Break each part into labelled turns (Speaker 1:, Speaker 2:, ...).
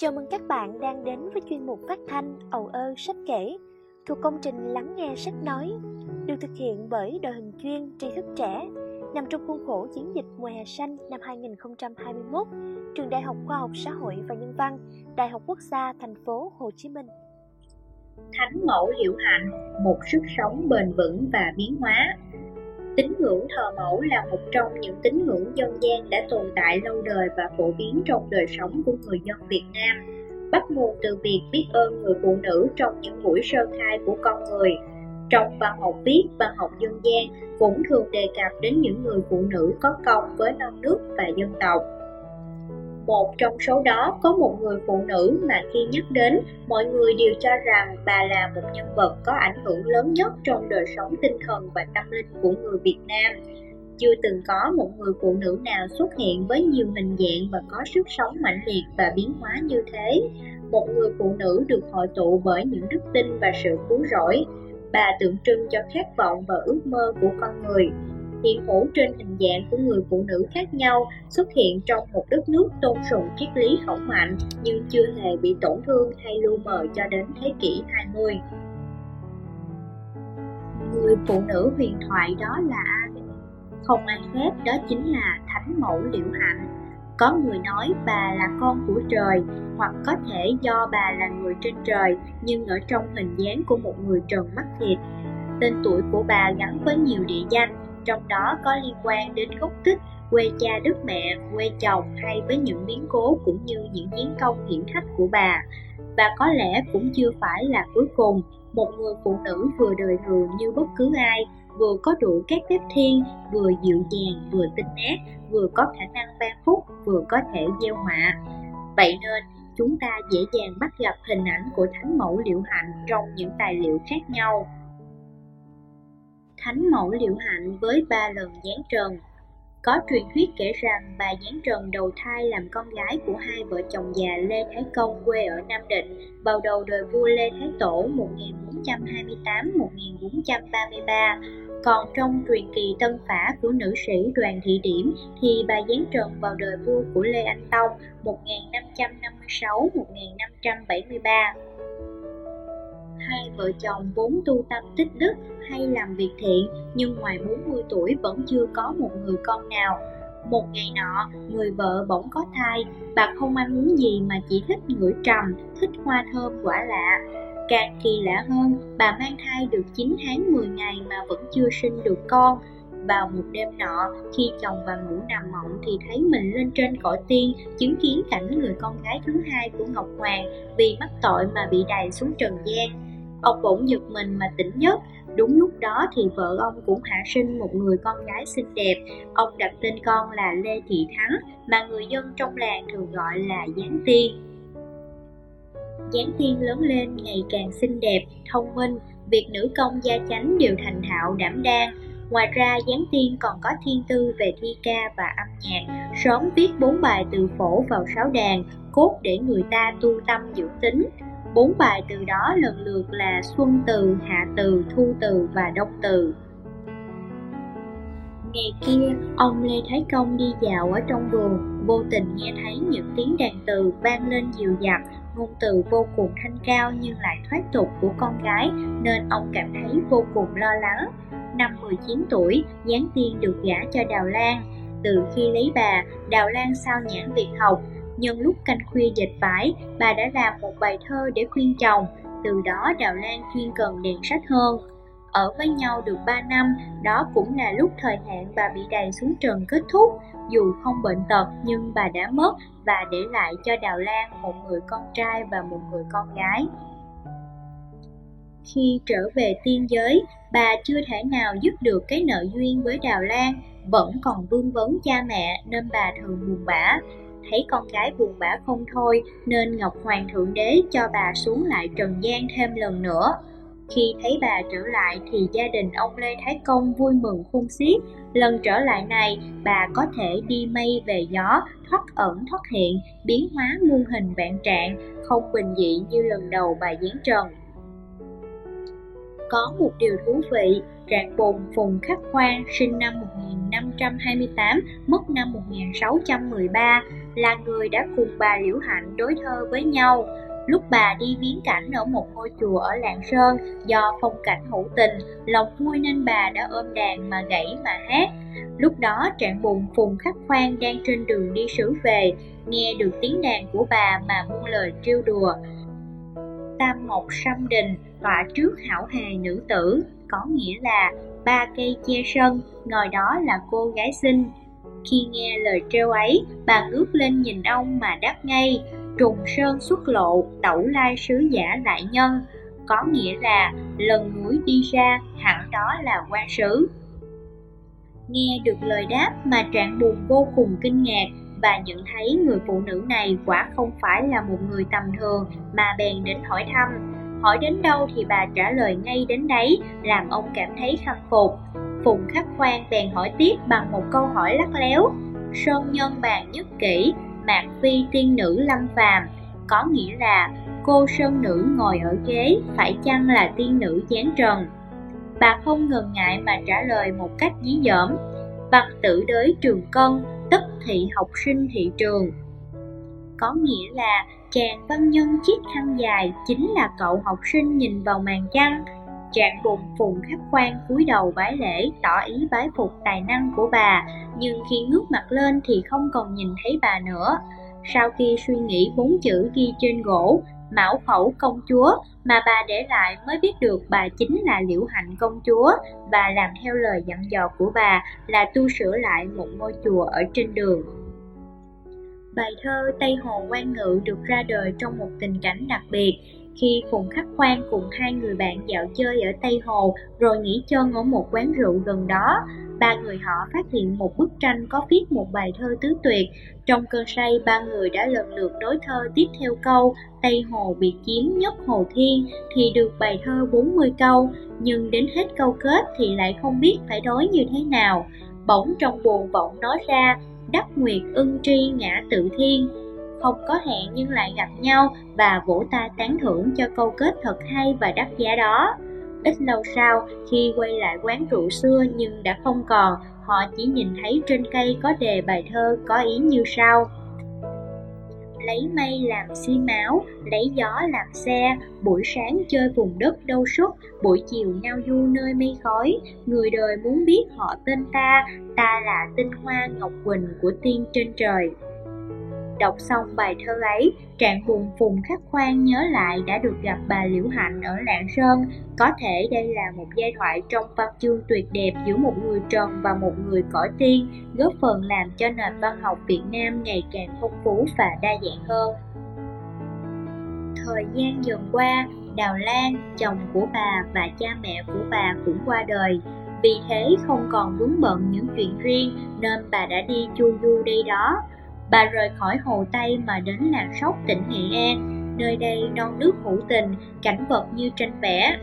Speaker 1: Chào mừng các bạn đang đến với chuyên mục phát thanh Ầu ơ sách kể thuộc công trình Lắng nghe sách nói được thực hiện bởi đội hình chuyên tri thức trẻ nằm trong khuôn khổ chiến dịch mùa hè xanh năm 2021 trường Đại học Khoa học Xã hội và Nhân văn Đại học Quốc gia thành phố Hồ Chí Minh.
Speaker 2: Thánh mẫu liễu hạnh, một sức sống bền vững và biến hóa. Tín ngưỡng thờ mẫu là một trong những tín ngưỡng dân gian đã tồn tại lâu đời và phổ biến trong đời sống của người dân Việt Nam. Bắt nguồn từ việc biết ơn người phụ nữ trong những buổi sơ khai của con người. Trong văn học viết, văn học dân gian cũng thường đề cập đến những người phụ nữ có công với non nước và dân tộc. Một trong số đó có một người phụ nữ mà khi nhắc đến, mọi người đều cho rằng bà là một nhân vật có ảnh hưởng lớn nhất trong đời sống tinh thần và tâm linh của người Việt Nam. Chưa từng có một người phụ nữ nào xuất hiện với nhiều hình dạng và có sức sống mạnh liệt và biến hóa như thế. Một người phụ nữ được hội tụ bởi những đức tin và sự cứu rỗi. Bà tượng trưng cho khát vọng và ước mơ của con người hiện hữu trên hình dạng của người phụ nữ khác nhau xuất hiện trong một đất nước tôn sùng triết lý khổng mạnh nhưng chưa hề bị tổn thương hay lu mờ cho đến thế kỷ 20. Người phụ nữ huyền thoại đó là ai? Không ai khác đó chính là Thánh Mẫu Liễu Hạnh. Có người nói bà là con của trời, hoặc có thể do bà là người trên trời nhưng ở trong hình dáng của một người trần mắt thịt. Tên tuổi của bà gắn với nhiều địa danh trong đó có liên quan đến gốc tích, quê cha đất mẹ, quê chồng hay với những biến cố cũng như những chiến công hiển hách của bà. Và có lẽ cũng chưa phải là cuối cùng, một người phụ nữ vừa đời thường như bất cứ ai, vừa có đủ các phép thiên, vừa dịu dàng, vừa tinh nét, vừa có khả năng ban phúc, vừa có thể gieo họa. Vậy nên, chúng ta dễ dàng bắt gặp hình ảnh của thánh mẫu liễu hạnh trong những tài liệu khác nhau. Thánh mẫu Liễu Hạnh với ba lần giáng trần. Có truyền thuyết kể rằng bà giáng trần đầu thai làm con gái của hai vợ chồng già Lê Thái Công quê ở Nam Định, vào đầu đời vua Lê Thái Tổ 1428-1433. Còn trong truyền kỳ Tân Phả của nữ sĩ Đoàn Thị Điểm thì bà giáng trần vào đời vua của Lê Anh Tông 1556-1573 hai vợ chồng vốn tu tâm tích đức hay làm việc thiện nhưng ngoài 40 tuổi vẫn chưa có một người con nào. Một ngày nọ, người vợ bỗng có thai, bà không ăn uống gì mà chỉ thích ngửi trầm, thích hoa thơm quả lạ. Càng kỳ lạ hơn, bà mang thai được 9 tháng 10 ngày mà vẫn chưa sinh được con. Vào một đêm nọ, khi chồng bà ngủ nằm mộng thì thấy mình lên trên cõi tiên, chứng kiến cảnh người con gái thứ hai của Ngọc Hoàng vì mắc tội mà bị đày xuống trần gian Ông bỗng giật mình mà tỉnh giấc. Đúng lúc đó thì vợ ông cũng hạ sinh một người con gái xinh đẹp. Ông đặt tên con là Lê Thị Thắng Mà người dân trong làng thường gọi là Giáng Tiên. Giáng Tiên lớn lên ngày càng xinh đẹp, thông minh. Việc nữ công gia chánh đều thành thạo đảm đang. Ngoài ra Giáng Tiên còn có thiên tư về thi ca và âm nhạc. Sớm viết bốn bài từ phổ vào sáo đàn Cốt để người ta tu tâm dưỡng tính. Bốn bài từ đó lần lượt là Xuân Từ, Hạ Từ, Thu Từ và Đông Từ. Ngày kia, ông Lê Thái Công đi dạo ở trong vườn, vô tình nghe thấy những tiếng đàn từ vang lên dịu dặt, ngôn từ vô cùng thanh cao nhưng lại thoát tục của con gái, nên ông cảm thấy vô cùng lo lắng. Năm 19 tuổi, Giáng Tiên được gả cho Đào Lan. Từ khi lấy bà, Đào Lan sao nhãn việc học, Nhân lúc canh khuya dịch vải, bà đã làm một bài thơ để khuyên chồng, từ đó Đào Lan chuyên cần đèn sách hơn. Ở với nhau được 3 năm, đó cũng là lúc thời hạn bà bị đày xuống trần kết thúc. Dù không bệnh tật nhưng bà đã mất và để lại cho Đào Lan một người con trai và một người con gái. Khi trở về tiên giới, bà chưa thể nào giúp được cái nợ duyên với Đào Lan, vẫn còn vương vấn cha mẹ nên bà thường buồn bã thấy con gái buồn bã không thôi nên Ngọc Hoàng Thượng Đế cho bà xuống lại trần gian thêm lần nữa. Khi thấy bà trở lại thì gia đình ông Lê Thái Công vui mừng khôn xiết. Lần trở lại này, bà có thể đi mây về gió, thoát ẩn thoát hiện, biến hóa muôn hình vạn trạng, không bình dị như lần đầu bà giáng trần. Có một điều thú vị, Trạng Bồn Phùng Khắc Khoan sinh năm 1528, mất năm 1613, là người đã cùng bà Liễu Hạnh đối thơ với nhau. Lúc bà đi viếng cảnh ở một ngôi chùa ở Lạng Sơn, do phong cảnh hữu tình, lòng vui nên bà đã ôm đàn mà gãy mà hát. Lúc đó trạng bụng Phùng Khắc Khoan đang trên đường đi sứ về, nghe được tiếng đàn của bà mà buông lời trêu đùa. Tam Ngọc Sâm Đình, tọa trước hảo hề nữ tử, có nghĩa là ba cây che sân, ngồi đó là cô gái xinh. Khi nghe lời trêu ấy, bà ngước lên nhìn ông mà đáp ngay, trùng sơn xuất lộ, tẩu lai sứ giả lại nhân, có nghĩa là lần núi đi ra, hẳn đó là quan sứ. Nghe được lời đáp mà trạng buồn vô cùng kinh ngạc và nhận thấy người phụ nữ này quả không phải là một người tầm thường mà bèn đến hỏi thăm. Hỏi đến đâu thì bà trả lời ngay đến đấy, làm ông cảm thấy khâm phục. Phùng khắc khoan bèn hỏi tiếp bằng một câu hỏi lắc léo. Sơn nhân bàn nhất kỹ, mạc phi tiên nữ lâm phàm, có nghĩa là cô sơn nữ ngồi ở ghế phải chăng là tiên nữ chán trần. Bà không ngần ngại mà trả lời một cách dí dỏm. "Bạc tử đới trường cân, tất thị học sinh thị trường. Có nghĩa là chàng văn nhân chiếc khăn dài chính là cậu học sinh nhìn vào màn trăng. Trạng bụng phùng khắp khoang cúi đầu bái lễ tỏ ý bái phục tài năng của bà, nhưng khi ngước mặt lên thì không còn nhìn thấy bà nữa. Sau khi suy nghĩ bốn chữ ghi trên gỗ, mão khẩu công chúa mà bà để lại mới biết được bà chính là liễu hạnh công chúa và làm theo lời dặn dò của bà là tu sửa lại một ngôi chùa ở trên đường. Bài thơ Tây Hồ Quan Ngự được ra đời trong một tình cảnh đặc biệt khi Phùng Khắc Khoan cùng hai người bạn dạo chơi ở Tây Hồ rồi nghỉ chân ở một quán rượu gần đó. Ba người họ phát hiện một bức tranh có viết một bài thơ tứ tuyệt. Trong cơn say, ba người đã lần lượt đối thơ tiếp theo câu Tây Hồ bị chiếm nhất Hồ Thiên thì được bài thơ 40 câu, nhưng đến hết câu kết thì lại không biết phải đối như thế nào. Bỗng trong buồn vọng nói ra, đắc nguyệt ưng tri ngã tự thiên, không có hẹn nhưng lại gặp nhau và vỗ tay tán thưởng cho câu kết thật hay và đắt giá đó. Ít lâu sau, khi quay lại quán rượu xưa nhưng đã không còn, họ chỉ nhìn thấy trên cây có đề bài thơ có ý như sau. Lấy mây làm xi máu, lấy gió làm xe, buổi sáng chơi vùng đất đâu suốt, buổi chiều ngao du nơi mây khói, người đời muốn biết họ tên ta, ta là tinh hoa ngọc quỳnh của tiên trên trời. Đọc xong bài thơ ấy, Trạng buồn phùng khắc khoan nhớ lại đã được gặp bà Liễu Hạnh ở Lạng Sơn. Có thể đây là một giai thoại trong văn chương tuyệt đẹp giữa một người trần và một người cõi tiên, góp phần làm cho nền văn học Việt Nam ngày càng phong phú và đa dạng hơn. Thời gian dần qua, Đào Lan, chồng của bà và cha mẹ của bà cũng qua đời. Vì thế không còn vướng bận những chuyện riêng nên bà đã đi chu du đây đó Bà rời khỏi Hồ Tây mà đến làng Sóc tỉnh Nghệ An, nơi đây non nước hữu tình, cảnh vật như tranh vẽ.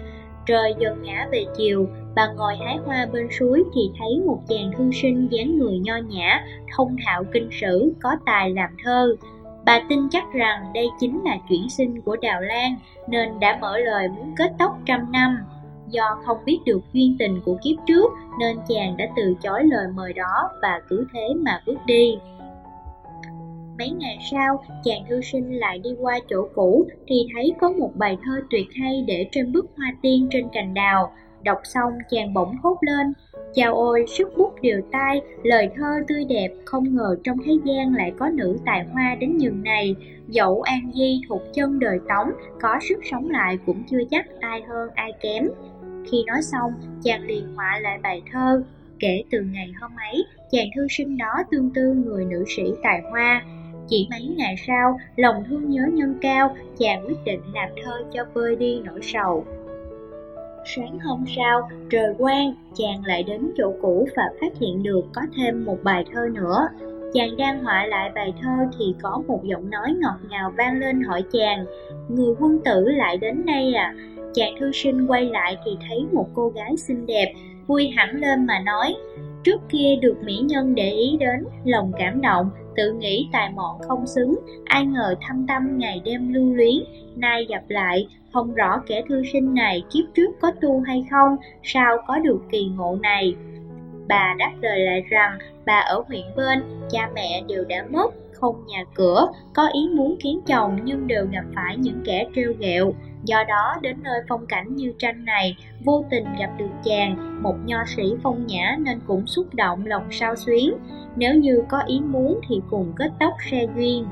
Speaker 2: Trời dần ngã về chiều, bà ngồi hái hoa bên suối thì thấy một chàng thư sinh dáng người nho nhã, thông thạo kinh sử, có tài làm thơ. Bà tin chắc rằng đây chính là chuyển sinh của Đào Lan, nên đã mở lời muốn kết tóc trăm năm. Do không biết được duyên tình của kiếp trước, nên chàng đã từ chối lời mời đó và cứ thế mà bước đi. Mấy ngày sau, chàng thư sinh lại đi qua chỗ cũ thì thấy có một bài thơ tuyệt hay để trên bức hoa tiên trên cành đào. Đọc xong chàng bỗng hốt lên, chào ôi sức bút điều tai, lời thơ tươi đẹp, không ngờ trong thế gian lại có nữ tài hoa đến nhường này. Dẫu An Di thuộc chân đời tống, có sức sống lại cũng chưa chắc ai hơn ai kém. Khi nói xong, chàng liền họa lại bài thơ. Kể từ ngày hôm ấy, chàng thư sinh đó tương tư người nữ sĩ tài hoa, chỉ mấy ngày sau, lòng thương nhớ nhân cao, chàng quyết định làm thơ cho vơi đi nỗi sầu. Sáng hôm sau, trời quang, chàng lại đến chỗ cũ và phát hiện được có thêm một bài thơ nữa. Chàng đang họa lại bài thơ thì có một giọng nói ngọt ngào vang lên hỏi chàng, người quân tử lại đến đây à? Chàng thư sinh quay lại thì thấy một cô gái xinh đẹp, vui hẳn lên mà nói, trước kia được mỹ nhân để ý đến, lòng cảm động, tự nghĩ tài mọn không xứng, ai ngờ thâm tâm ngày đêm lưu luyến, nay gặp lại, không rõ kẻ thư sinh này kiếp trước có tu hay không, sao có được kỳ ngộ này. Bà đáp lời lại rằng bà ở huyện bên, cha mẹ đều đã mất, không nhà cửa, có ý muốn kiến chồng nhưng đều gặp phải những kẻ trêu ghẹo. Do đó, đến nơi phong cảnh như tranh này, vô tình gặp được chàng, một nho sĩ phong nhã nên cũng xúc động lòng sao xuyến. Nếu như có ý muốn thì cùng kết tóc xe duyên.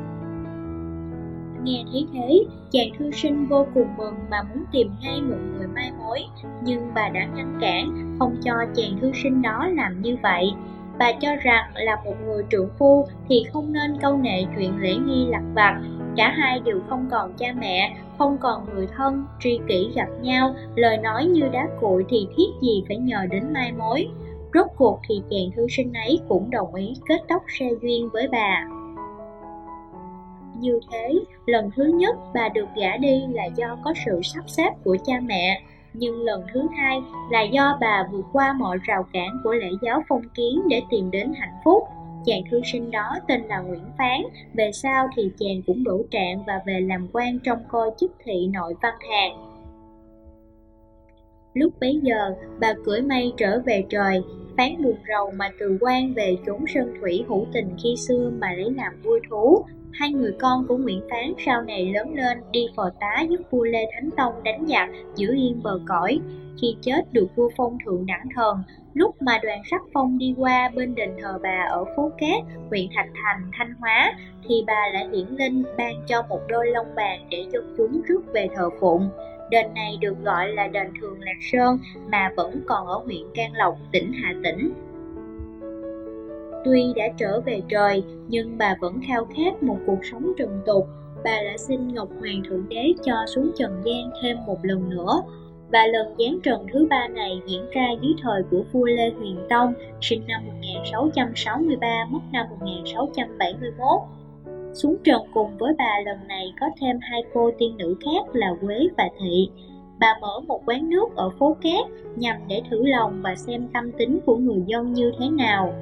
Speaker 2: Nghe thấy thế, chàng thư sinh vô cùng mừng mà muốn tìm ngay một người mai mối, nhưng bà đã ngăn cản, không cho chàng thư sinh đó làm như vậy. Bà cho rằng là một người trưởng phu thì không nên câu nệ chuyện lễ nghi lặt vặt, cả hai đều không còn cha mẹ, không còn người thân, tri kỷ gặp nhau, lời nói như đá cuội thì thiết gì phải nhờ đến mai mối. Rốt cuộc thì chàng thư sinh ấy cũng đồng ý kết tóc xe duyên với bà. Như thế, lần thứ nhất bà được gả đi là do có sự sắp xếp của cha mẹ, nhưng lần thứ hai là do bà vượt qua mọi rào cản của lễ giáo phong kiến để tìm đến hạnh phúc. Chàng thư sinh đó tên là Nguyễn Phán, về sau thì chàng cũng đổ trạng và về làm quan trong coi chức thị nội văn hàng. Lúc bấy giờ, bà cưỡi mây trở về trời, phán buồn rầu mà từ quan về chốn sơn thủy hữu tình khi xưa mà lấy làm vui thú, Hai người con của Nguyễn Phán sau này lớn lên đi phò tá giúp vua Lê Thánh Tông đánh giặc giữ yên bờ cõi. Khi chết được vua phong thượng đẳng thần, lúc mà đoàn sắc phong đi qua bên đền thờ bà ở phố Cát, huyện Thạch Thành, Thanh Hóa, thì bà lại hiển linh ban cho một đôi lông bàn để cho chúng rước về thờ phụng. Đền này được gọi là đền Thường Lạc Sơn mà vẫn còn ở huyện Can Lộc, tỉnh Hà Tĩnh. Tuy đã trở về trời, nhưng bà vẫn khao khát một cuộc sống trần tục. Bà đã xin Ngọc Hoàng Thượng Đế cho xuống trần gian thêm một lần nữa. Và lần giáng trần thứ ba này diễn ra dưới thời của vua Lê Huyền Tông, sinh năm 1663, mất năm 1671. Xuống trần cùng với bà lần này có thêm hai cô tiên nữ khác là Quế và Thị. Bà mở một quán nước ở phố Cát nhằm để thử lòng và xem tâm tính của người dân như thế nào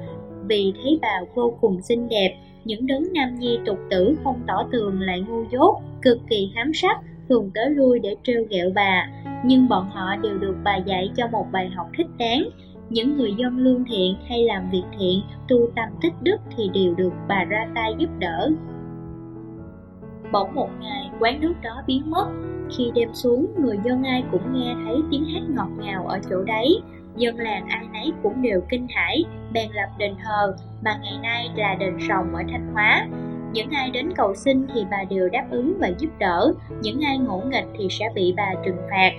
Speaker 2: vì thấy bà vô cùng xinh đẹp, những đấng nam nhi tục tử không tỏ tường lại ngu dốt, cực kỳ hám sắc, thường tới lui để trêu ghẹo bà. Nhưng bọn họ đều được bà dạy cho một bài học thích đáng. Những người dân lương thiện hay làm việc thiện, tu tâm tích đức thì đều được bà ra tay giúp đỡ. Bỗng một ngày, quán nước đó biến mất. Khi đêm xuống, người dân ai cũng nghe thấy tiếng hát ngọt ngào ở chỗ đấy dân làng ai nấy cũng đều kinh hãi, bèn lập đền thờ, mà ngày nay là đền rồng ở Thanh Hóa. Những ai đến cầu xin thì bà đều đáp ứng và giúp đỡ, những ai ngỗ nghịch thì sẽ bị bà trừng phạt.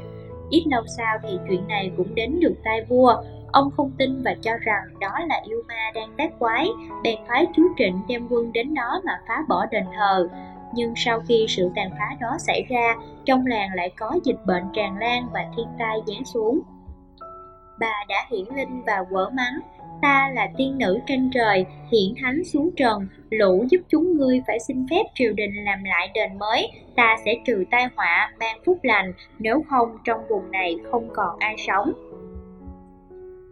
Speaker 2: Ít lâu sau thì chuyện này cũng đến được tai vua, ông không tin và cho rằng đó là yêu ma đang tác quái, bèn phái chú Trịnh đem quân đến đó mà phá bỏ đền thờ. Nhưng sau khi sự tàn phá đó xảy ra, trong làng lại có dịch bệnh tràn lan và thiên tai giáng xuống bà đã hiển linh và quở mắng, ta là tiên nữ trên trời, hiển thánh xuống trần, lũ giúp chúng ngươi phải xin phép triều đình làm lại đền mới, ta sẽ trừ tai họa, ban phúc lành, nếu không trong vùng này không còn ai sống.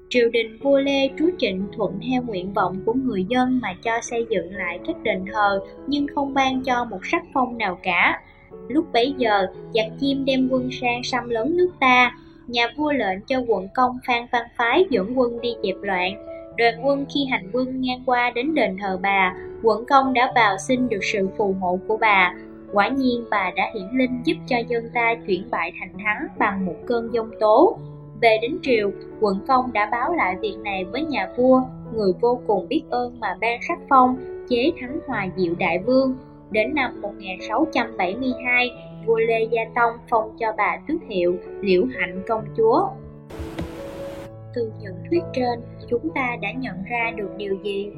Speaker 2: Triều đình vua lê trú trịnh thuận theo nguyện vọng của người dân mà cho xây dựng lại các đền thờ, nhưng không ban cho một sắc phong nào cả. Lúc bấy giờ, giặc chim đem quân sang xâm lấn nước ta nhà vua lệnh cho quận công Phan Văn Phái dẫn quân đi dẹp loạn. Đoàn quân khi hành quân ngang qua đến đền thờ bà, quận công đã vào xin được sự phù hộ của bà. Quả nhiên bà đã hiển linh giúp cho dân ta chuyển bại thành thắng bằng một cơn giông tố. Về đến triều, quận công đã báo lại việc này với nhà vua, người vô cùng biết ơn mà ban sắc phong, chế thắng hòa diệu đại vương. Đến năm 1672, vua Lê Gia Tông phong cho bà tước hiệu Liễu Hạnh Công Chúa. Từ những thuyết trên, chúng ta đã nhận ra được điều gì?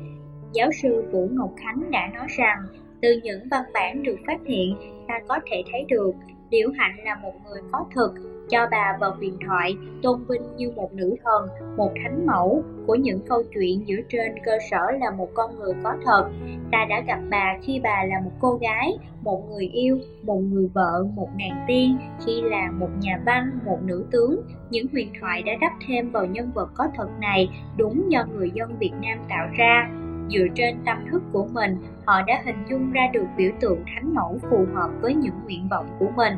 Speaker 2: Giáo sư Vũ Ngọc Khánh đã nói rằng, từ những văn bản được phát hiện, ta có thể thấy được Liễu Hạnh là một người có thực, cho bà vào huyền thoại, tôn vinh như một nữ thần, một thánh mẫu của những câu chuyện dựa trên cơ sở là một con người có thật. Ta đã gặp bà khi bà là một cô gái, một người yêu, một người vợ, một nàng tiên, khi là một nhà văn, một nữ tướng. Những huyền thoại đã đắp thêm vào nhân vật có thật này đúng do người dân Việt Nam tạo ra. Dựa trên tâm thức của mình, họ đã hình dung ra được biểu tượng thánh mẫu phù hợp với những nguyện vọng của mình.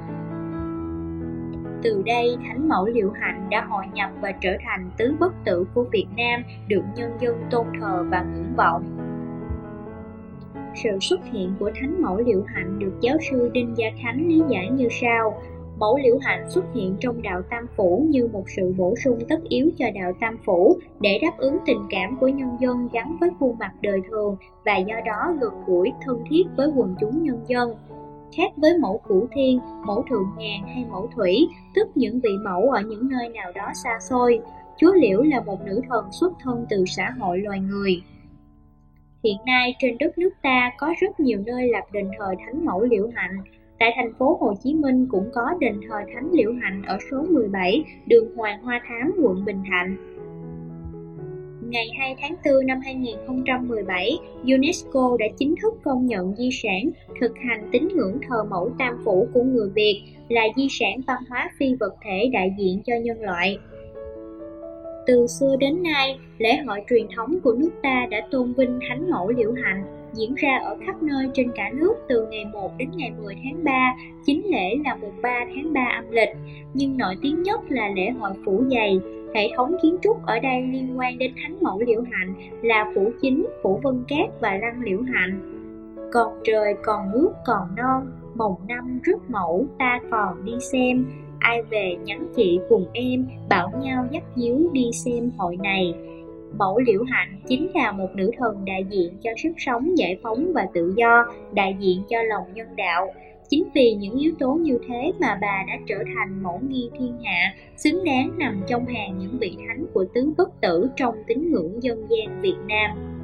Speaker 2: Từ đây, Thánh Mẫu Liệu Hạnh đã hội nhập và trở thành tứ bất tử của Việt Nam, được nhân dân tôn thờ và ngưỡng vọng sự xuất hiện của thánh mẫu Liễu Hạnh được giáo sư Đinh Gia Khánh lý giải như sau. Mẫu Liễu Hạnh xuất hiện trong đạo Tam Phủ như một sự bổ sung tất yếu cho đạo Tam Phủ để đáp ứng tình cảm của nhân dân gắn với khuôn mặt đời thường và do đó gần gũi thân thiết với quần chúng nhân dân. Khác với mẫu cửu thiên, mẫu thượng ngàn hay mẫu thủy, tức những vị mẫu ở những nơi nào đó xa xôi, Chúa Liễu là một nữ thần xuất thân từ xã hội loài người. Hiện nay trên đất nước ta có rất nhiều nơi lập đền thờ Thánh Mẫu Liễu Hạnh. Tại thành phố Hồ Chí Minh cũng có đền thờ Thánh Liễu Hạnh ở số 17, đường Hoàng Hoa Thám, quận Bình Thạnh. Ngày 2 tháng 4 năm 2017, UNESCO đã chính thức công nhận di sản thực hành tín ngưỡng thờ mẫu tam phủ của người Việt là di sản văn hóa phi vật thể đại diện cho nhân loại. Từ xưa đến nay, lễ hội truyền thống của nước ta đã tôn vinh Thánh Mẫu Liễu Hạnh, diễn ra ở khắp nơi trên cả nước từ ngày 1 đến ngày 10 tháng 3, chính lễ là mùng 3 tháng 3 âm lịch, nhưng nổi tiếng nhất là lễ hội phủ dày. Hệ thống kiến trúc ở đây liên quan đến Thánh Mẫu Liễu Hạnh là phủ chính, phủ vân cát và lăng liễu hạnh. Còn trời còn nước còn non, mồng năm rước mẫu ta còn đi xem, ai về nhắn chị cùng em, bảo nhau dắt díu đi xem hội này. Mẫu liễu hạnh chính là một nữ thần đại diện cho sức sống, giải phóng và tự do, đại diện cho lòng nhân đạo. Chính vì những yếu tố như thế mà bà đã trở thành mẫu nghi thiên hạ, xứng đáng nằm trong hàng những vị thánh của tứ bất tử trong tín ngưỡng dân gian việt nam.